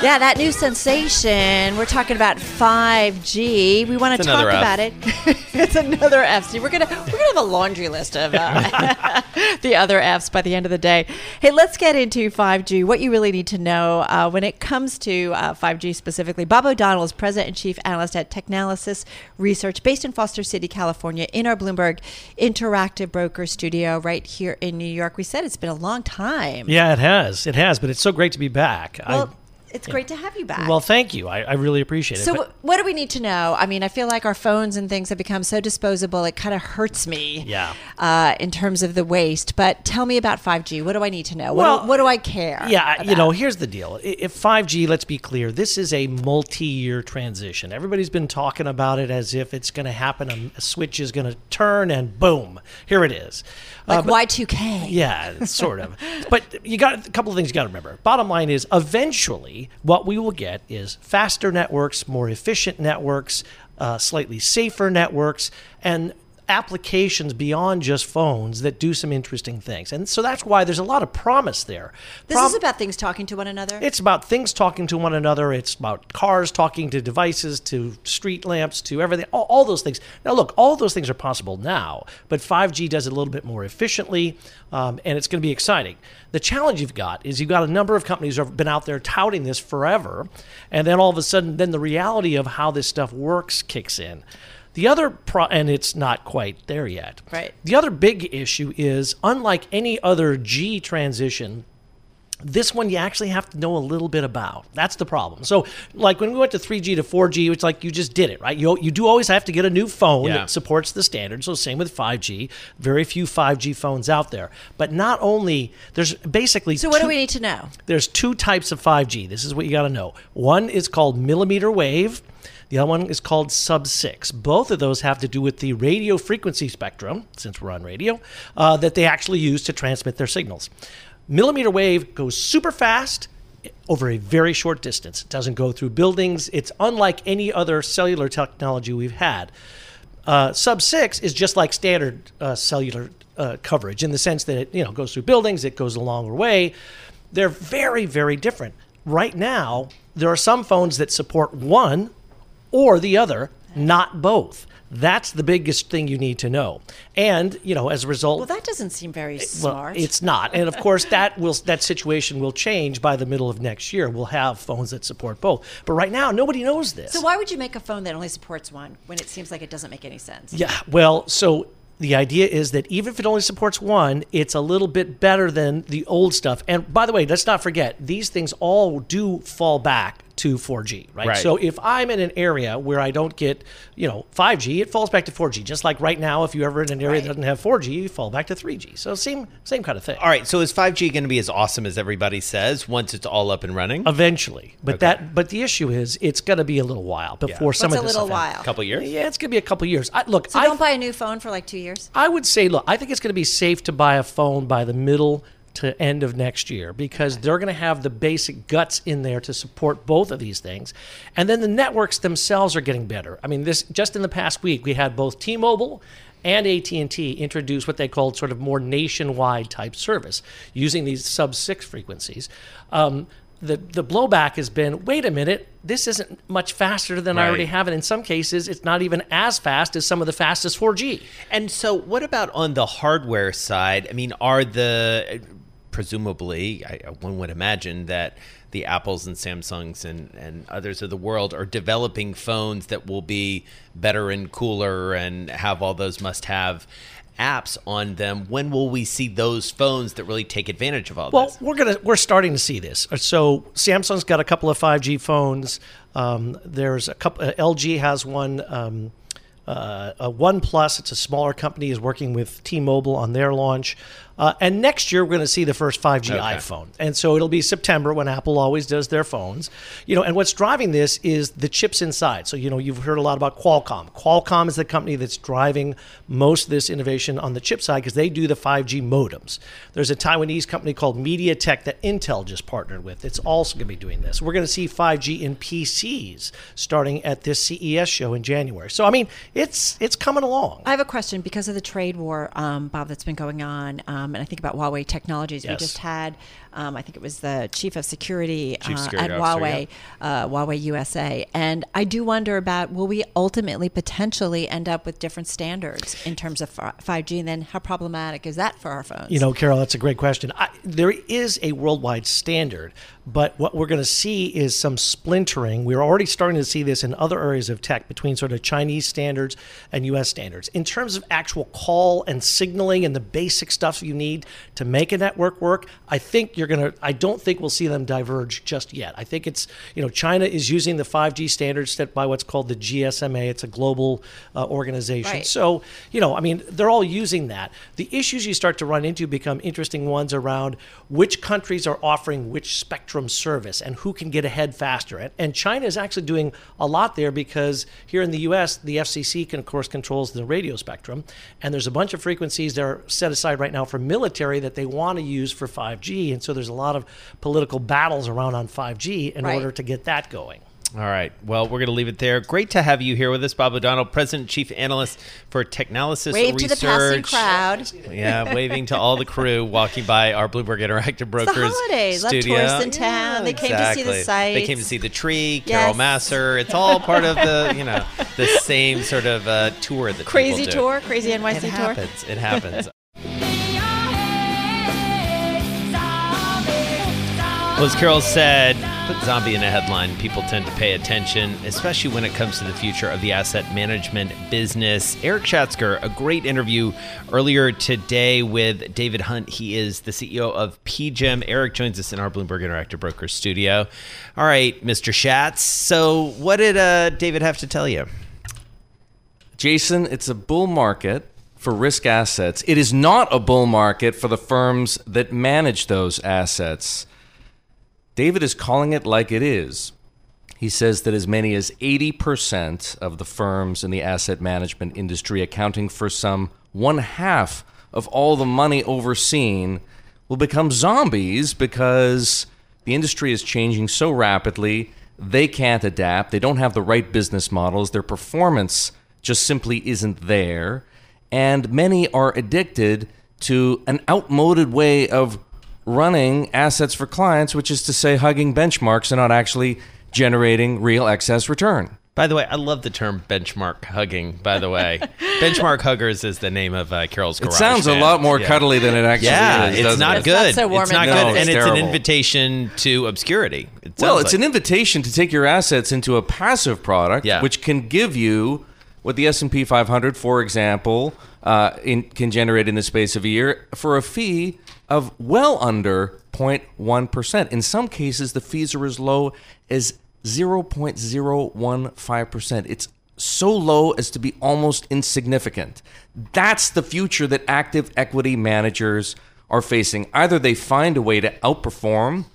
Yeah, that new sensation. We're talking about 5G. We want to talk F. about it. it's another F. See, we're gonna we're gonna have a laundry list of uh, the other Fs by the end of the day. Hey, let's get into 5G. What you really need to know uh, when it comes to uh, 5G specifically. Bob O'Donnell is president and chief analyst at Technalysis Research, based in Foster City, California, in our Bloomberg Interactive Broker Studio right here in New York. We said it's been a long time. Yeah, it has. It has, but it's so great to be back. Well, it's great to have you back. Well, thank you. I, I really appreciate it. So, But- what do we need to know? I mean, I feel like our phones and things have become so disposable, it kind of hurts me. Yeah. Uh, in terms of the waste. But tell me about 5G. What do I need to know? What, Well, do, what do I care? yeah, you know, here's the deal. If 5G, let's be clear, this is a multi-year transition. Everybody's been talking about it as if it's going to happen. A switch is going to turn, and boom, here it is. Like Uh, but- Y2K. Yeah, sort of. but you got a couple of things you got to remember. Bottom line is eventually what we will get is faster networks, more efficient networks, uh, slightly safer networks, and applications beyond just phones that do some interesting things. And so that's why there's a lot of promise there. This Prob- is about things talking to one another. it's about things talking to one another. It's about cars talking to devices, to street lamps, to everything, all, all those things. Now, look, all those things are possible now, but 5G does it a little bit more efficiently, um, and it's going to be exciting. The challenge you've got is you've got a number of companies who have been out there touting this forever, and then all of a sudden, then the reality of how this stuff works kicks in. The other pro, and it's not quite there yet. Right. The other big issue is, unlike any other G transition, this one you actually have to know a little bit about. That's the problem. So, like when we went to 3G to 4G, it's like you just did it, right? You, you do always have to get a new phone Yeah. that supports the standard. So, same with 5G. Very few 5G phones out there. But not only, there's basically. so, what two- do we need to know? there's two types of 5G. This is what you got to know. One is called millimeter wave. The other one is called sub 6. Both of those have to do with the radio frequency spectrum, since we're on radio, uh, that they actually use to transmit their signals. Millimeter wave goes super fast over a very short distance. It doesn't go through buildings. It's unlike any other cellular technology we've had. Uh, sub six is just like standard uh, cellular uh, coverage in the sense that it you know goes through buildings, it goes a longer way. They're very very different. Right now, there are some phones that support one or the other, not both. That's the biggest thing you need to know. And you know, as a result, Well, that doesn't seem very well, smart. it's not, and of course that will that situation will change by the middle of next year. We'll have phones that support both, but right now nobody knows this. so, why would you make a phone that only supports one when it seems like it doesn't make any sense? Yeah, well, so the idea is that even if it only supports one, it's a little bit better than the old stuff. And by the way, let's not forget these things all do fall back to 4G, right? Right. So if I'm in an area where I don't get, you know, 5G, it falls back to 4G. Just like right now, if you're ever in an area that doesn't have 4G, you fall back to 3G. So same same kind of thing. All right, so is 5G going to be as awesome as everybody says once it's all up and running? Eventually, but that but the issue is it's going to be a little while before some What's of a this little while? A couple years? Yeah, it's going to be a couple years. I, look, So, I, don't buy a new phone for like two years? I would say, look, I think it's going to be safe to buy a phone by the middle to end of next year because they're going to have the basic guts in there to support both of these things. And then the networks themselves are getting better. I mean, this just in the past week we had both T-Mobile and AT&T introduce what they called sort of more nationwide type service using these sub 6 frequencies. Um, the, the blowback has been wait a minute this isn't much faster than i already have it in some cases it's not even as fast as some of the fastest 4g And so, what about on the hardware side? I mean, are the presumably, I, one would imagine that the Apples and Samsungs and, and others of the world are developing phones that will be better and cooler and have all those must have apps on them. When will we see those phones that really take advantage of all Well, this? Well, we're gonna we're starting to see this. So Samsung's got a couple of 5G phones. Um, there's a couple. Uh, LG has one. Um, uh, a OnePlus, it's a smaller company, is working with T-Mobile on their launch. Uh, and next year, we're going to see the first 5G Okay. iPhone. And so it'll be September when Apple always does their phones. You know, and what's driving this is the chips inside. So, you know, you've heard a lot about Qualcomm. Qualcomm is the company that's driving most of this innovation on the chip side because they do the 5G modems. There's a Taiwanese company called MediaTek that Intel just partnered with. It's also going to be doing this. We're going to see 5G in PCs starting at this CES show in January. So, I mean, it's it's coming along. I have a question because of the trade war, um, Bob, that's been going on, um, and I think about Huawei Technologies. We just had, um, I think it was the chief of security, Chief uh, security at officer, Huawei, uh, Huawei USA, and I do wonder about will we ultimately potentially end up with different standards in terms of five G, and then how problematic is that for our phones? You know, Carol, that's a great question. I, there is a worldwide standard, but what we're going to see is some splintering. We're already starting to see this in other areas of tech between sort of Chinese standards and U.S. standards. In terms of actual call and signaling and the basic stuff you need to make a network work, I think you're going to, I don't think we'll see them diverge just yet. I think it's, you know, China is using the 5G standards set by what's called the GSMA. It's a global uh, organization. Right. So, you know, I mean, they're all using that. The issues you start to run into become interesting ones around which countries are offering which spectrum service and who can get ahead faster. And, and China is actually doing a lot there because here in the US, the FCC can, of course, controls the radio spectrum. And there's a bunch of frequencies that are set aside right now for military that they want to use for 5G. And so there's a lot of political battles around on 5G in Right. order to get that going. All right. Well, we're going to leave it there. Great to have you here with us, Bob O'Donnell, President Chief Analyst for Technalysis Wave to Research. the passing crowd. Yeah, waving to all the crew walking by our Bloomberg Interactive Brokers the holidays. Studio. tourists in town. They came to see the exactly. They came to see the tree, Carol Yes. Massar. It's all part of the, you know, the same sort of uh, tour that Crazy tour, crazy NYC It tour. happens. It happens. As Carol said, put zombie in a headline. People tend to pay attention, especially when it comes to the future of the asset management business. Erik Schatzker, a great interview earlier today with David Hunt. He is the CEO of PGIM. Eric joins us in our Bloomberg Interactive Brokers studio. All right, Mr. Schatz. So, what did uh, David have to tell you? Jason, it's a bull market for risk assets. It is not a bull market for the firms that manage those assets. David is calling it like it is. He says that as many as 80% of the firms in the asset management industry, accounting for some one half of all the money overseen, will become zombies because the industry is changing so rapidly. They can't adapt. They don't have the right business models. Their performance just simply isn't there. And many are addicted to an outmoded way of running assets for clients, which is to say, hugging benchmarks and not actually generating real excess return. By the way, I love the term benchmark hugging. By the way, benchmark huggers is the name of uh, Carol's It garage. sounds a lot more Yeah. cuddly than it actually Yeah, is. it's doesn't not it? It's not good. so warm it's not good, No, and it's it's an invitation to obscurity. It Well, it's like. an invitation to take your assets into a passive product, Yeah. which can give you what the S and P 500, for example, uh, in, can generate in the space of a year for a fee of well under 0.1 percent. In some cases, the fees are as low as 0.015 percent. It's so low as to be almost insignificant. That's the future that active equity managers are facing. Either they find a way to outperform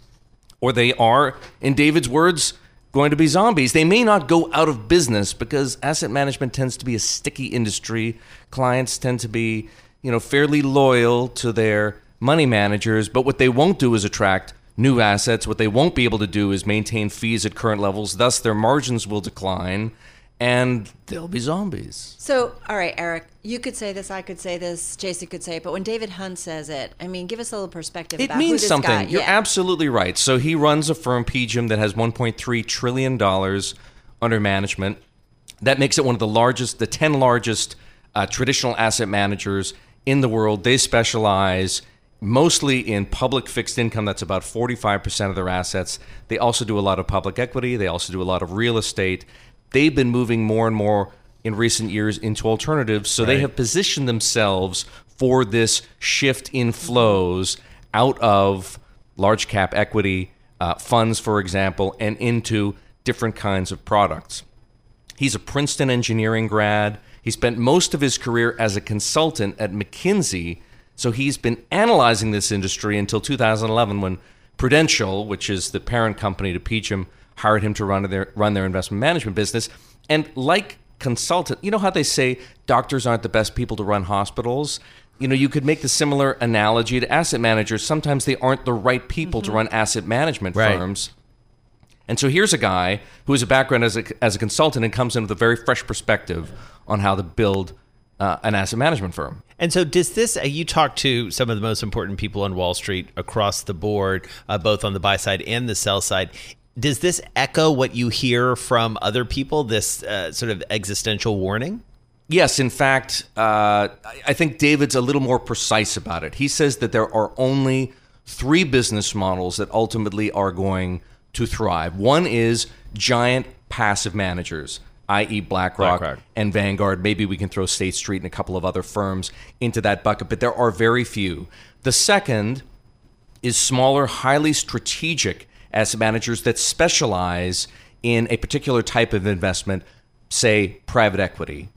or they are, in David's words, going to be zombies. They may not go out of business because asset management tends to be a sticky industry. Clients tend to be, you know, fairly loyal to their money managers, but what they won't do is attract new assets. What they won't be able to do is maintain fees at current levels. Thus, their margins will decline and they'll be zombies. So, all right, Erik, you could say this, I could say this, Jason could say it, but when David Hunt says it, I mean, give us a little perspective It means something. guy. You're yeah. absolutely right. So he runs a firm, PGIM, that has 1.3 trillion dollars under management. That makes it one of the largest, the 10 largest uh, traditional asset managers in the world. They specialize mostly in public fixed income. That's about 45% of their assets. They also do a lot of public equity. They also do a lot of real estate. They've been moving more and more in recent years into alternatives. So they have positioned themselves for this shift in flows out of large cap equity uh, funds, for example, and into different kinds of products. He's a Princeton engineering grad. He spent most of his career as a consultant at McKinsey So he's been analyzing this industry until 2011 when Prudential, which is the parent company to PGIM, hired him to run their run their investment management business. And like consultant, you know how they say doctors aren't the best people to run hospitals? You know, you could make the similar analogy to asset managers. Sometimes they aren't the right people to mm-hmm. run asset management Right. firms. And so here's a guy who has a background as a, as a consultant and comes in with a very fresh perspective on how to build uh, an asset management firm. And so, does this? Uh, you talk to some of the most important people on Wall Street across the board, uh, both on the buy side and the sell side. Does this echo what you hear from other people? This uh, sort of existential warning. Yes, in fact, uh, I- I think David's a little more precise about it. He says that there are only three business models that ultimately are going to thrive. One is giant passive managers, i.e., BlackRock, BlackRock. and Vanguard. Maybe we can throw State Street and a couple of other firms into that bucket, but there are very few. The second is smaller, highly strategic asset managers that specialize in a particular type of investment, say private equity.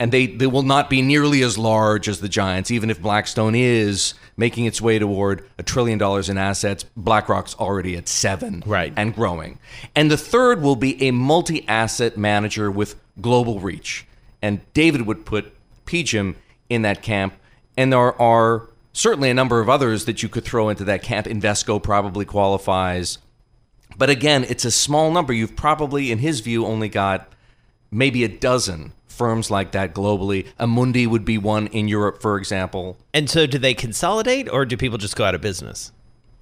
And they, they will not be nearly as large as the giants, even if Blackstone is making its way toward a trillion dollars in assets. BlackRock's already at seven Right. and growing. And the third will be a multi asset manager with global reach. And David would put PGIM in that camp. And there are certainly a number of others that you could throw into that camp. Invesco probably qualifies. But again, it's a small number. You've probably, in his view, only got maybe a dozen firms like that globally. Amundi would be one in Europe, for example. And so, do they consolidate, or do people just go out of business?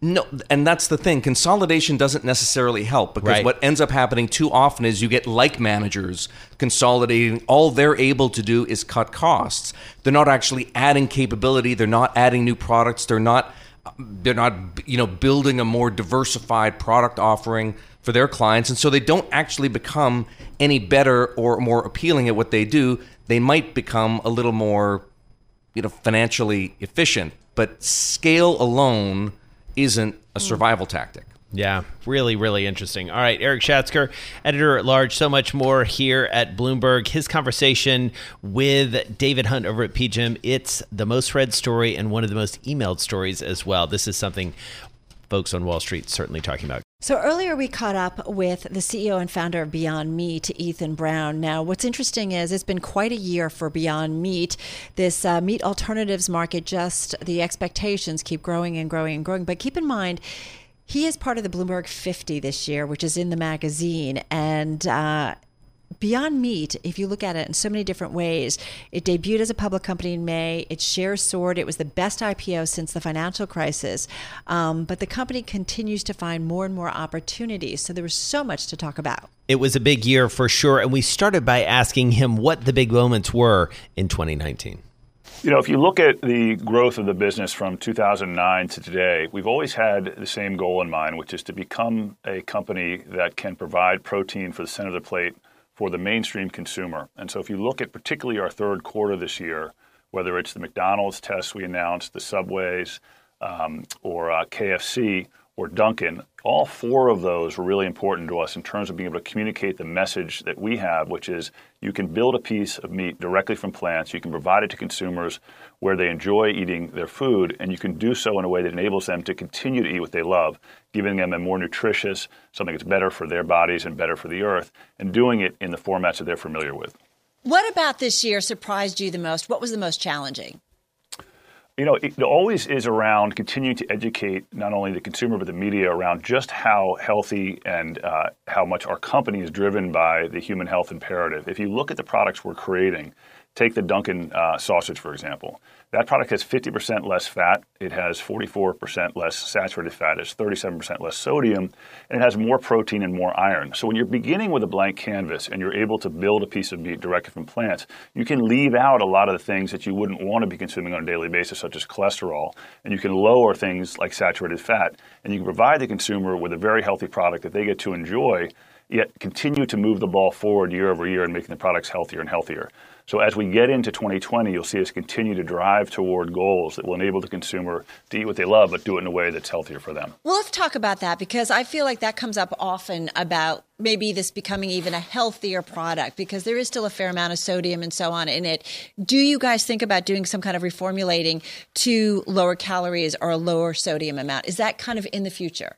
No, and that's the thing. Consolidation doesn't necessarily help because Right. what ends up happening too often is you get like managers consolidating. All they're able to do is cut costs. They're not actually adding capability. They're not adding new products. They're not. They're not, you know, building a more diversified product offering for their clients, and so they don't actually become any better or more appealing at what they do. They might become a little more you know financially efficient but scale alone isn't a survival tactic Yeah, really, really interesting. All right, Erik Schatzker, editor at large, so much more here at Bloomberg. His conversation with David Hunt over at PGIM, it's the most read story and one of the most emailed stories as well. This is something folks on Wall Street certainly talking about. So earlier we caught up with the CEO and founder of Beyond Meat, Ethan Brown. Now, what's interesting is it's been quite a year for Beyond Meat. This uh, meat alternatives market, just the expectations keep growing and growing and growing. But keep in mind, he is part of the Bloomberg 50 this year, which is in the magazine, and. Uh, Beyond Meat, if you look at it in so many different ways, it debuted as a public company in May. Its shares soared. It was the best IPO since the financial crisis. Um, but the company continues to find more and more opportunities. So there was so much to talk about. It was a big year for sure, and we started by asking him what the big moments were in 2019. You know, if you look at the growth of the business from 2009 to today, we've always had the same goal in mind, which is to become a company that can provide protein for the center of the plate for the mainstream consumer. And so if you look at particularly our third quarter this year, whether it's the McDonald's test we announced, the Subways, um, or uh, KFC, or Dunkin', all four of those were really important to us in terms of being able to communicate the message that we have, which is you can build a piece of meat directly from plants, you can provide it to consumers where they enjoy eating their food, and you can do so in a way that enables them to continue to eat what they love, giving them a more nutritious, something that's better for their bodies and better for the earth, and doing it in the formats that they're familiar with. What about this year surprised you the most? What was the most challenging? You know, it always is around continuing to educate not only the consumer but the media around just how healthy and uh, how much our company is driven by the human health imperative. If you look at the products we're creating, take the Dunkin' uh, sausage for example. That product has 50% less fat, it has 44% less saturated fat, it's 37% less sodium, and it has more protein and more iron. So when you're beginning with a blank canvas and you're able to build a piece of meat directly from plants, you can leave out a lot of the things that you wouldn't want to be consuming on a daily basis, such as cholesterol, and you can lower things like saturated fat, and you can provide the consumer with a very healthy product that they get to enjoy, yet continue to move the ball forward year over year and making the products healthier and healthier. So as we get into 2020, you'll see us continue to drive toward goals that will enable the consumer to eat what they love, but do it in a way that's healthier for them. Well, let's talk about that because I feel like that comes up often about maybe this becoming even a healthier product because there is still a fair amount of sodium and so on in it. Do you guys think about doing some kind of reformulating to lower calories or a lower sodium amount? Is that kind of in the future?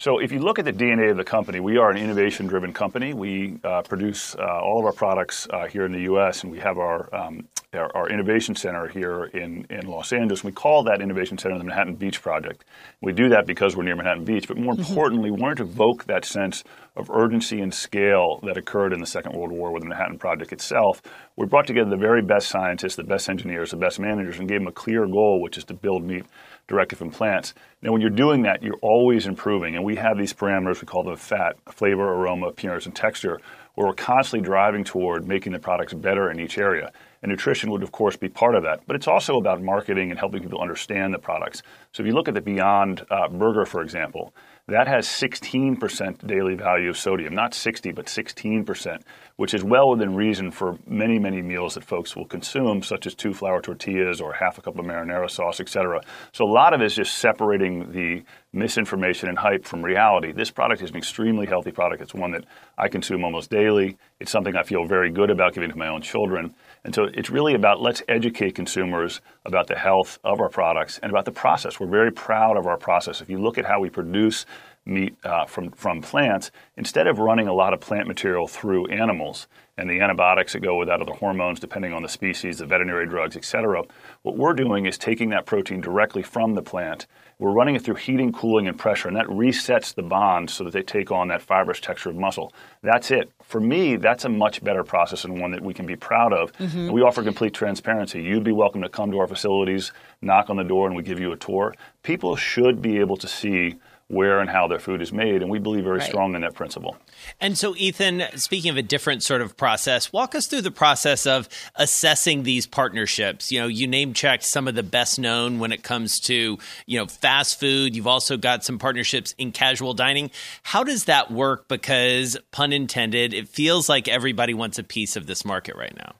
So if you look at the DNA of the company, we are an innovation-driven company. We uh, produce uh, all of our products uh, here in the U.S., and we have our, um, our, our innovation center here in in Los Angeles. We call that innovation center the Manhattan Beach Project. We do that because we're near Manhattan Beach, but more importantly, we wanted to evoke that sense of urgency and scale that occurred in the Second World War with the Manhattan Project itself. We brought together the very best scientists, the best engineers, the best managers, and gave them a clear goal, which is to build meat directly from plants. Now, when you're doing that, you're always improving. And we have these parameters, we call them fat, flavor, aroma, appearance, and texture, where we're constantly driving toward making the products better in each area. And nutrition would, of course, be part of that. But it's also about marketing and helping people understand the products. So if you look at the Beyond uh, Burger, for example, that has 16% daily value of sodium, not 60, but 16%, which is well within reason for many, many meals that folks will consume, such as two flour tortillas or half a cup of marinara sauce, et cetera. So a lot of it is just separating the misinformation and hype from reality. This product is an extremely healthy product. It's one that I consume almost daily. It's something I feel very good about giving to my own children. And so it's really about let's educate consumers about the health of our products and about the process. We're very proud of our process. If you look at how we produce meat uh, from, from plants, instead of running a lot of plant material through animals and the antibiotics that go with that or the hormones, depending on the species, the veterinary drugs, et cetera, what we're doing is taking that protein directly from the plant we're running it through heating, cooling, and pressure, and that resets the bond so that they take on that fibrous texture of muscle. That's it. For me, that's a much better process and one that we can be proud of. Mm-hmm. We offer complete transparency. You'd be welcome to come to our facilities, knock on the door, and we give you a tour. People should be able to see where and how their food is made, and we believe very right. strong in that principle. And so, Ethan, speaking of a different sort of process, walk us through the process of assessing these partnerships. You know, you name checked some of the best known when it comes to you know fast food. You've also got some partnerships in casual dining. How does that work? Because, pun intended, it feels like everybody wants a piece of this market right now.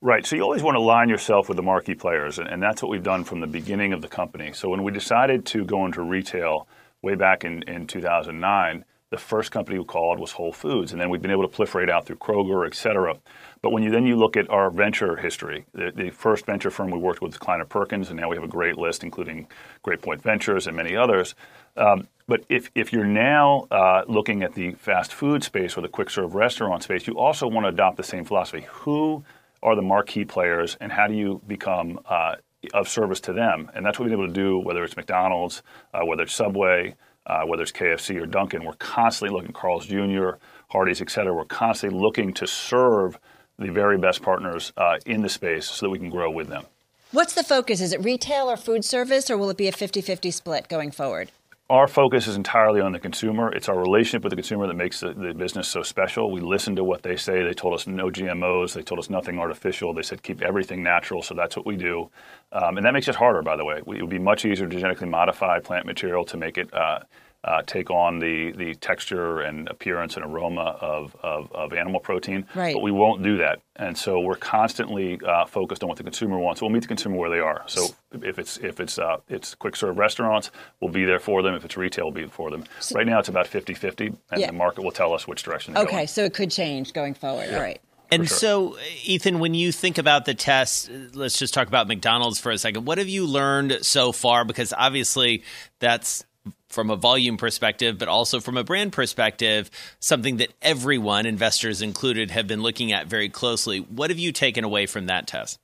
Right. So you always want to align yourself with the marquee players, and, and that's what we've done from the beginning of the company. So when we decided to go into retail way back in, in 2009, the first company we called was Whole Foods, and then we've been able to proliferate out through Kroger, et cetera. But when you then you look at our venture history, the, the first venture firm we worked with was Kleiner Perkins, and now we have a great list, including Great Point Ventures and many others. Um, but if, if you're now uh, looking at the fast food space or the quick serve restaurant space, you also want to adopt the same philosophy. Who are the marquee players, and how do you become uh, of service to them. And that's what we've been able to do, whether it's McDonald's, uh, whether it's Subway, uh, whether it's KFC or Dunkin'. We're constantly looking, Carl's Jr., Hardee's, et cetera. We're constantly looking to serve the very best partners uh, in the space so that we can grow with them. What's the focus? Is it retail or food service, or will it be a 50 50 split going forward? Our focus is entirely on the consumer. It's our relationship with the consumer that makes the, the, business so special. We listen to what they say. They told us no GMOs. They told us nothing artificial. They said keep everything natural. So that's what we do. Um, and that makes it harder, by the way. It would be much easier to genetically modify plant material to make it uh, uh, take on the, the texture and appearance and aroma of, of, of, animal protein. Right. But we won't do that. And so we're constantly uh, focused on what the consumer wants. We'll meet the consumer where they are. So if it's if it's uh, it's quick serve restaurants, we'll be there for them. If it's retail, we'll be for them. So, right now it's about 50-50, and yeah. the market will tell us which direction to Okay, so it could change going forward. Yeah. All right. And sure. so, Ethan, when you think about the test, let's just talk about McDonald's for a second. What have you learned so far? Because obviously, that's from a volume perspective, but also from a brand perspective, something that everyone, investors included, have been looking at very closely. What have you taken away from that test?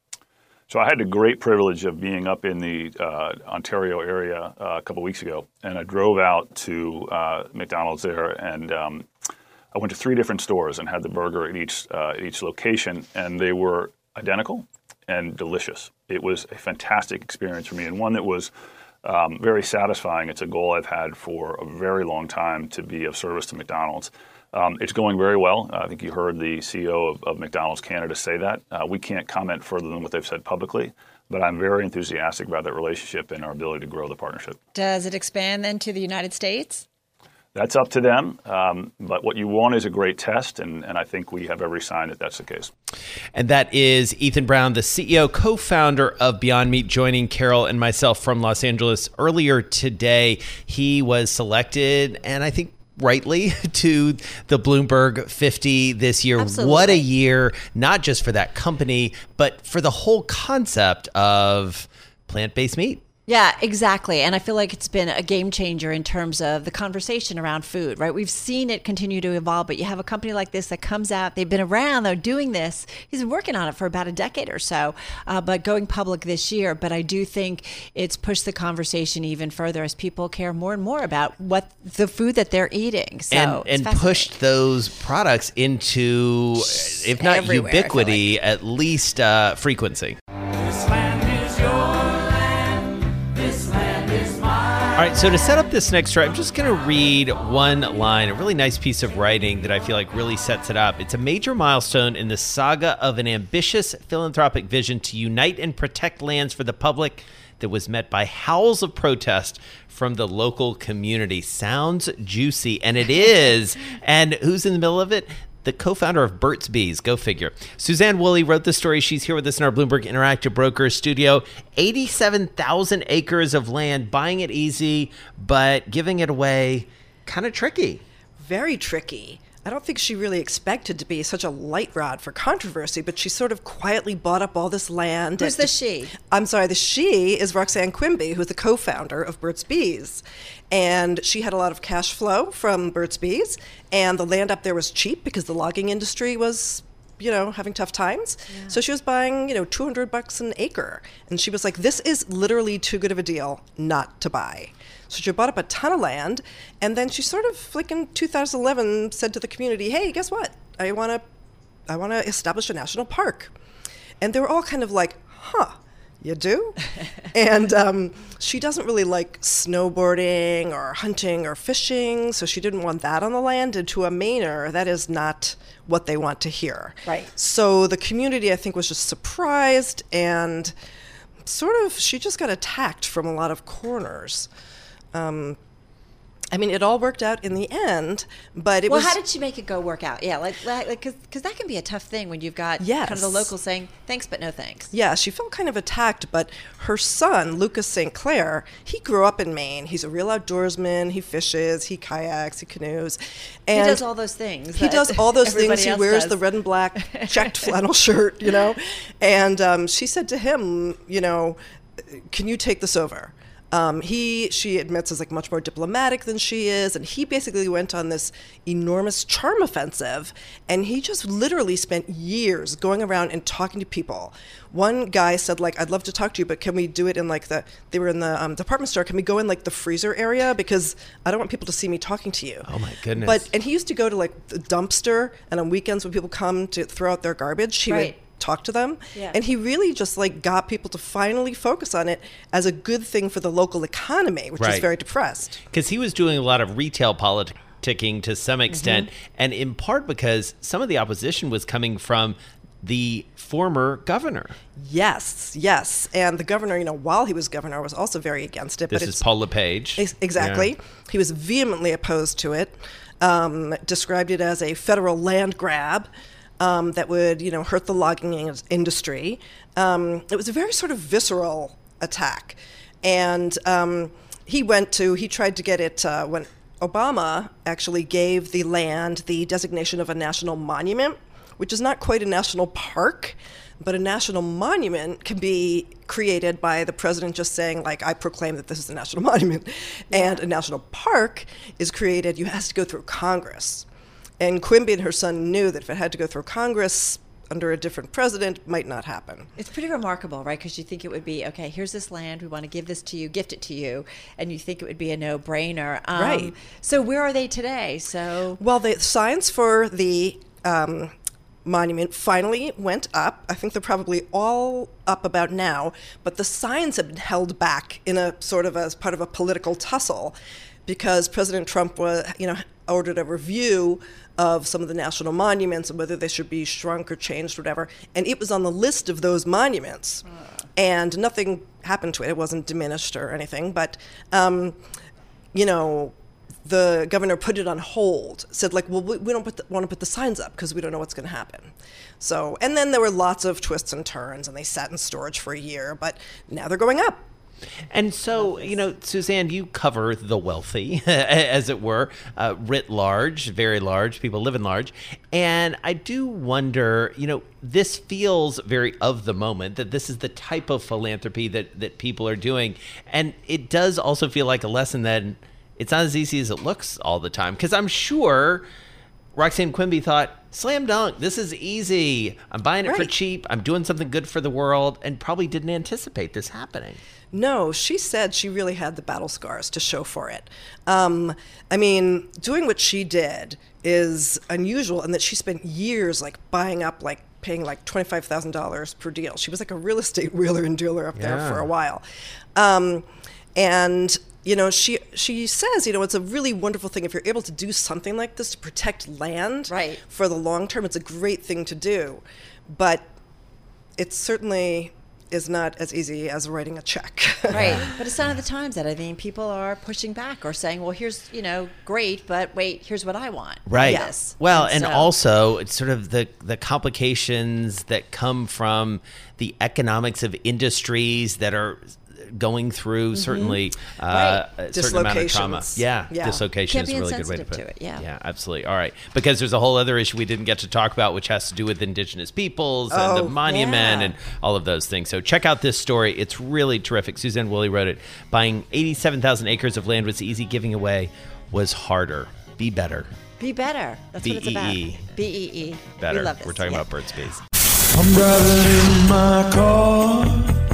So I had the great privilege of being up in the uh, Ontario area uh, a couple weeks ago, and I drove out to uh, McDonald's there, and um, I went to three different stores and had the burger at each uh, at each location, and they were identical and delicious. It was a fantastic experience for me, and one that was um, very satisfying. It's a goal I've had for a very long time to be of service to McDonald's. Um, it's going very well. I think you heard the CEO of, of McDonald's Canada say that. Uh, we can't comment further than what they've said publicly, but I'm very enthusiastic about that relationship and our ability to grow the partnership. Does it expand then to the United States? That's up to them. Um, but what you want is a great test, and, and I think we have every sign that that's the case. And that is Ethan Brown, the CEO, co founder of Beyond Meat, joining Carol and myself from Los Angeles earlier today. He was selected, and I think rightly to the Bloomberg 50 this year. Absolutely. What a year, not just for that company, but for the whole concept of plant based meat. Yeah, exactly. And I feel like it's been a game changer in terms of the conversation around food, right? We've seen it continue to evolve, but you have a company like this that comes out, they've been around, they're doing this. He's been working on it for about a decade or so, uh, but going public this year. But I do think it's pushed the conversation even further as people care more and more about what the food that they're eating. So and and pushed those products into, if not Everywhere, ubiquity, at least uh, frequency. Right, so to set up this next story, I'm just going to read one line, a really nice piece of writing that I feel like really sets it up. It's a major milestone in the saga of an ambitious philanthropic vision to unite and protect lands for the public that was met by howls of protest from the local community. Sounds juicy, and it is. and who's in the middle of it? The co-founder of Burt's Bees. Go figure. Suzanne Woolley wrote the story. She's here with us in our Bloomberg Interactive Brokers studio. 87,000 acres of land, buying it easy, but giving it away kind of tricky. very tricky. I don't think she really expected to be such a light rod for controversy, but she sort of quietly bought up all this land. Who's the she? I'm sorry, the she is Roxanne Quimby, who's the co founder of Burt's Bees. And she had a lot of cash flow from Burt's Bees, and the land up there was cheap because the logging industry was. You know, having tough times. So she was buying, you know, 200 bucks an acre. And she was like, this is literally too good of a deal not to buy. So she bought up a ton of land, and then she sort of, like in 2011, said to the community, "Hey, guess what? I want to, I want to establish a national park." And they were all kind of like, "Huh, you do?" and um, she doesn't really like snowboarding or hunting or fishing, so she didn't want that on the land. And to a Mainer, that is not what they want to hear. Right. So the community, I think, was just surprised and sort of she just got attacked from a lot of corners. Um, I mean, it all worked out in the end, but it well, was. Well, how did she make it go work out? Yeah, like like because that can be a tough thing when you've got kind of the Yes. locals saying thanks but no thanks. yeah, she felt kind of attacked, but her son, Lucas St. Clair, he grew up in Maine. He's a real outdoorsman. He fishes, he kayaks, he canoes. and He does all those things. He does all those things. He wears does. the red and black checked flannel shirt, you know. And um, she said to him, you know, can you take this over? Um, he, she admits, is like much more diplomatic than she is, and he basically went on this enormous charm offensive, and he just literally spent years going around and talking to people. One guy said, like, I'd love to talk to you, but can we do it in like the? They were in the um, department store. Can we go in like the freezer area because I don't want people to see me talking to you. Oh, my goodness. But and he used to go to like the dumpster, and on weekends when people come to throw out their garbage, he Right. would talk to them. Yeah. And he really just like got people to finally focus on it as a good thing for the local economy, which Right. was very depressed. because he was doing a lot of retail politicking to some extent, and in part because some of the opposition was coming from the former governor. Yes, yes. And the governor, you know, while he was governor, was also very against it. This but is it's Paul LePage. Exactly. Yeah. He was vehemently opposed to it. Um, described it as a federal land grab um, that would, you know, hurt the logging industry. Um, it was a very sort of visceral attack, and um, he went to he tried to get it uh, when Obama actually gave the land the designation of a national monument, which is not quite a national park. But a national monument can be created by the president just saying, like, I proclaim that this is a national monument. And a national park is created, you has to go through Congress. And Quimby and her son knew that if it had to go through Congress under a different president, it might not happen. It's pretty remarkable, right? Because you think it would be okay. Here's this land. We want to give this to you, gift it to you, and you think it would be a no-brainer, um, Right. So where are they today? So Well, the signs for the um, monument finally went up. I think they're probably all up about now, but the signs have been held back in a sort of as part of a political tussle because President Trump was, you know, ordered a review of some of the national monuments and whether they should be shrunk or changed, whatever. And it was on the list of those monuments, and nothing happened to it. It wasn't diminished or anything, but um, you know, the governor put it on hold. Said like, well, we, we don't put the, want to put the signs up because we don't know what's going to happen. So, and then there were lots of twists and turns, and they sat in storage for a year. But now they're going up. And so, you know, Suzanne, you cover the wealthy, as it were, uh, writ large, very large. People live in large. And I do wonder, you know, this feels very of the moment that this is the type of philanthropy that, that people are doing. And it does also feel like a lesson that it's not as easy as it looks all the time. Because I'm sure Roxanne Quimby thought, slam dunk, this is easy. I'm buying it for cheap. I'm doing something good for the world, and probably didn't anticipate this happening. No, she said she really had the battle scars to show for it. Um, I mean, doing what she did is unusual, and that she spent years like buying up, like paying like twenty five thousand dollars per deal. She was like a real estate wheeler and dealer up there for a while, um, and you know she she says you know it's a really wonderful thing if you're able to do something like this to protect land Right. for the long term. It's a great thing to do, but it certainly is not as easy as writing a check. Right. But it's not of the times that I think people are pushing back or saying, well, here's, you know, great, but wait, here's what I want. right Yes. well and so- also it's sort of the the complications that come from the economics of industries that are going through certainly uh, Right. a certain amount of trauma yeah, Yeah. dislocation Can't is a really good way to put to it, yeah. yeah absolutely all right because there's a whole other issue we didn't get to talk about which has to do with indigenous peoples and the Oh, monument yeah. and all of those things so check out this story it's really terrific suzanne woolley wrote it buying 87000 acres of land was easy giving away was harder be better Be better. That's what it's about. B-E-E. B E E. better. We love this. We're talking yeah. about Burt's Bees. I'm driving in my car.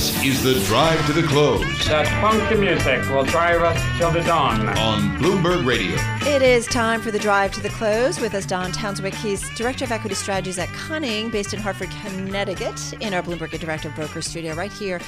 This is the drive to the close That funky music will drive us till the dawn. on Bloomberg Radio. It is time for the drive to the close with us, Don Townswick. He's Director of Equity Strategies at Conning, based in Hartford, Connecticut, in our Bloomberg Interactive Broker studio right here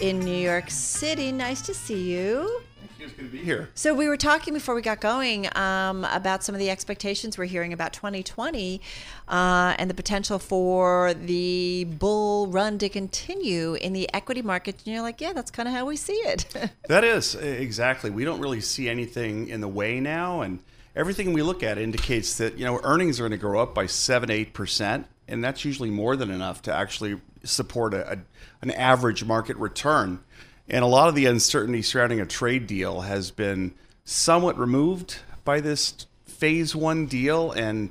in New York City. Nice to see you. It's good to be here. So we were talking before we got going um, about some of the expectations we're hearing about 2020 uh, and the potential for the bull run to continue in the equity market. And you're like, yeah, that's kind of how we see it. That is exactly. We don't really see anything in the way now, and everything we look at indicates that you know earnings are going to grow up by seven, eight percent, and that's usually more than enough to actually support a, a, an average market return. And a lot of the uncertainty surrounding a trade deal has been somewhat removed by this phase one deal, and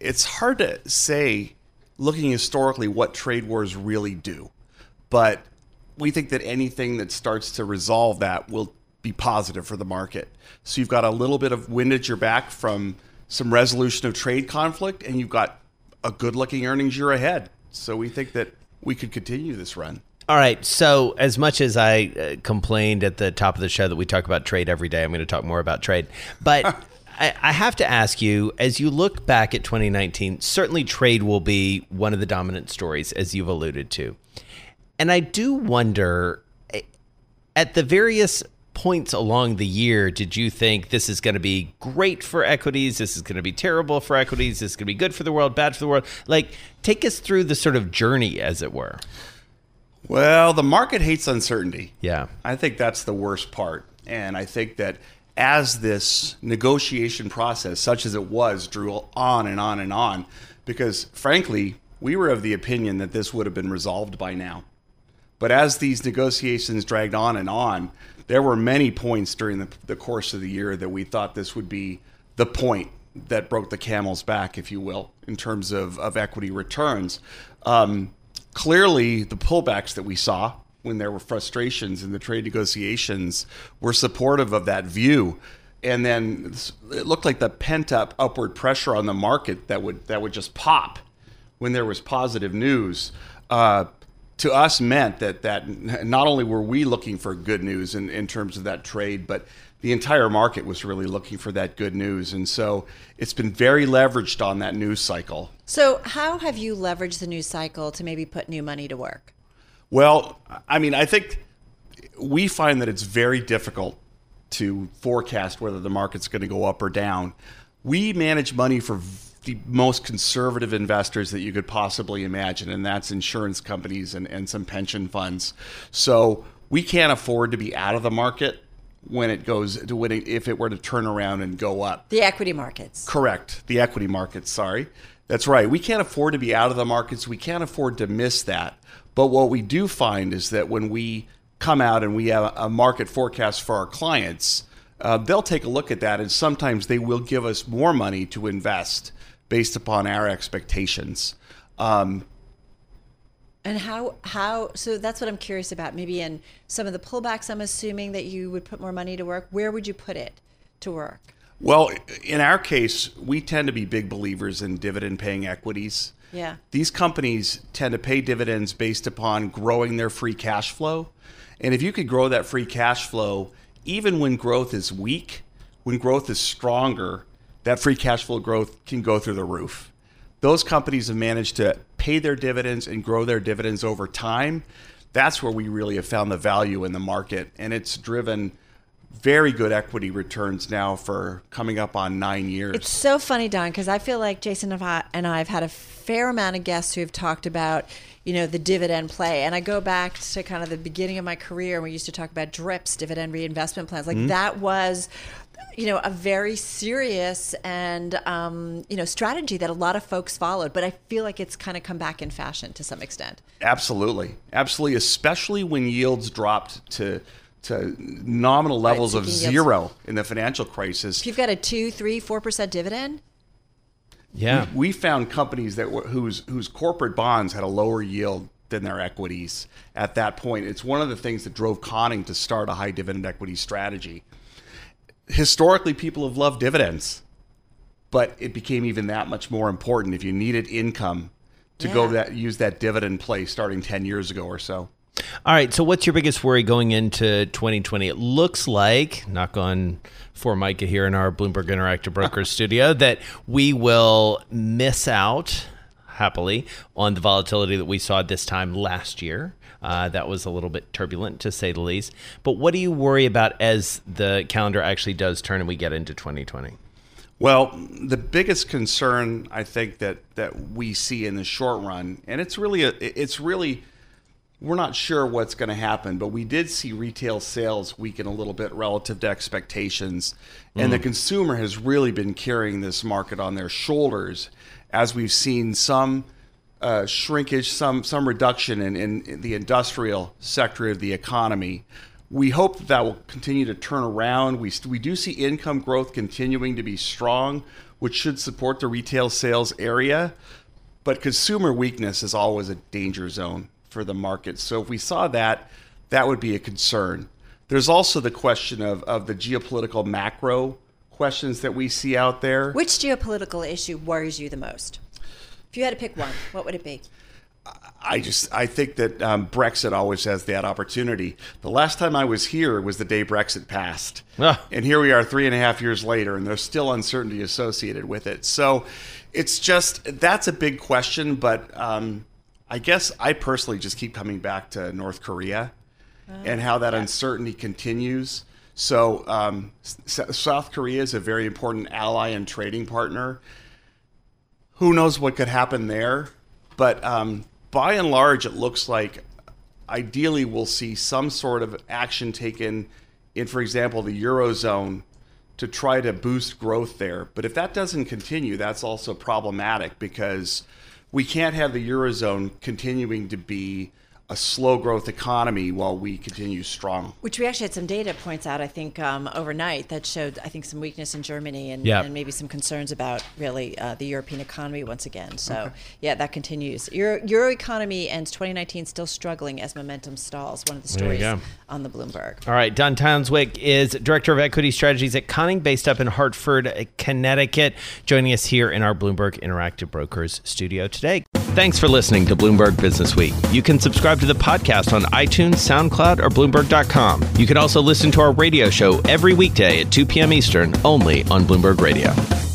it's hard to say, looking historically, what trade wars really do. But we think that anything that starts to resolve that will be positive for the market. So you've got a little bit of wind at your back from some resolution of trade conflict, and you've got a good looking earnings year ahead. So we think that we could continue this run. All right. So, as much as I uh, complained at the top of the show that we talk about trade every day, I'm going to talk more about trade. But I, I have to ask you, as you look back at 2019, certainly trade will be one of the dominant stories, as you've alluded to. And I do wonder, eh, at the various points along the year, did you think this is going to be great for equities? This is going to be terrible for equities? This is going to be good for the world, bad for the world? Like, take us through the sort of journey, as it were. Well, the market hates uncertainty. Yeah. I think that's the worst part. And I think that as this negotiation process, such as it was, drew on and on and on, because frankly, we were of the opinion that this would have been resolved by now. But as these negotiations dragged on and on, there were many points during the, the course of the year that we thought this would be the point that broke the camel's back, if you will, in terms of, of equity returns. Um, clearly, the pullbacks that we saw when there were frustrations in the trade negotiations were supportive of that view. And then it looked like the pent up upward pressure on the market that would that would just pop when there was positive news. Uh, to us meant that that not only were we looking for good news in, in terms of that trade, but the entire market was really looking for that good news. And so it's been very leveraged on that news cycle. So, how have you leveraged the news cycle to maybe put new money to work? Well, I mean, I think we find that it's very difficult to forecast whether the market's going to go up or down. We manage money for the most conservative investors that you could possibly imagine, and that's insurance companies and, and some pension funds. So we can't afford to be out of the market when it goes to when it, if it were to turn around and go up. The equity markets. Correct. The equity markets, sorry. That's right. We can't afford to be out of the markets. We can't afford to miss that. But what we do find is that when we come out and we have a market forecast for our clients, uh, they'll take a look at that and sometimes they will give us more money to invest based upon our expectations. Um, and how how so that's what I'm curious about. Maybe in some of the pullbacks, I'm assuming that you would put more money to work. Where would you put it to work? Well, in our case, we tend to be big believers in dividend paying equities. Yeah. These companies tend to pay dividends based upon growing their free cash flow. And if you could grow that free cash flow, even when growth is weak, when growth is stronger, that free cash flow growth can go through the roof. Those companies have managed to pay their dividends and grow their dividends over time. That's where we really have found the value in the market. And it's driven very good equity returns now for coming up on nine years. It's so funny, Don, because I feel like Jason and I have had a fair amount of guests who have talked about, you know, the dividend play. And I go back to kind of the beginning of my career, and we used to talk about DRIPs, dividend reinvestment plans. Like Mm-hmm. Mhm. that was you know a very serious and um, you know strategy that a lot of folks followed but i feel like it's kind of come back in fashion to some extent Absolutely, absolutely, especially when yields dropped to to nominal levels of peaking yields. zero in the financial crisis. if you've got a two three four percent dividend Yeah. we, we found companies that were, whose whose corporate bonds had a lower yield than their equities at that point. It's one of the things that drove Conning to start a high dividend equity strategy. Historically, people have loved dividends, but it became even that much more important if you needed income to go that use that dividend play starting ten years ago or so. All right. So, what's your biggest worry going into 2020? It looks like, knock on for Micah here in our Bloomberg Interactive Brokers studio, that we will miss out happily on the volatility that we saw this time last year. Uh, that was a little bit turbulent, to say the least. But what do you worry about as the calendar actually does turn and we get into 2020? Well, the biggest concern I think that that we see in the short run, and it's really a, it's really we're not sure what's going to happen, but we did see retail sales weaken a little bit relative to expectations, and the Mm. consumer has really been carrying this market on their shoulders, as we've seen some uh, shrinkage, some some reduction in, in the industrial sector of the economy. We hope that, that will continue to turn around. We we do see income growth continuing to be strong, which should support the retail sales area. But consumer weakness is always a danger zone for the market. So if we saw that, that would be a concern. There's also the question of, of the geopolitical macro questions that we see out there. which geopolitical issue worries you the most if you had to pick one what would it be I just I think that um, Brexit always has that opportunity. The last time I was here was the day Brexit passed, and here we are three and a half years later, and there's still uncertainty associated with it. So it's just that's a big question. But um, I guess I personally just keep coming back to North Korea and how that uncertainty continues. So um, S- South Korea is a very important ally and trading partner who knows what could happen there. But um, by and large, it looks like ideally we'll see some sort of action taken in, for example, the Eurozone to try to boost growth there. But if that doesn't continue, that's also problematic because we can't have the Eurozone continuing to be a slow growth economy while we continue strong. which we actually had some data points out i think um, overnight that showed i think some weakness in germany and, Yeah. and maybe some concerns about really uh, the european economy once again so Okay. yeah that continues euro, euro economy ends 2019 still struggling as momentum stalls one of the stories on the bloomberg All right, Don Townswick is Director of Equity Strategies at Conning, based up in Hartford, Connecticut, joining us here in our Bloomberg Interactive Brokers studio today. Thanks for listening to Bloomberg Business Week. You can subscribe to the podcast on iTunes, SoundCloud, or Bloomberg.com. You can also listen to our radio show every weekday at 2 p.m. Eastern, only on Bloomberg Radio.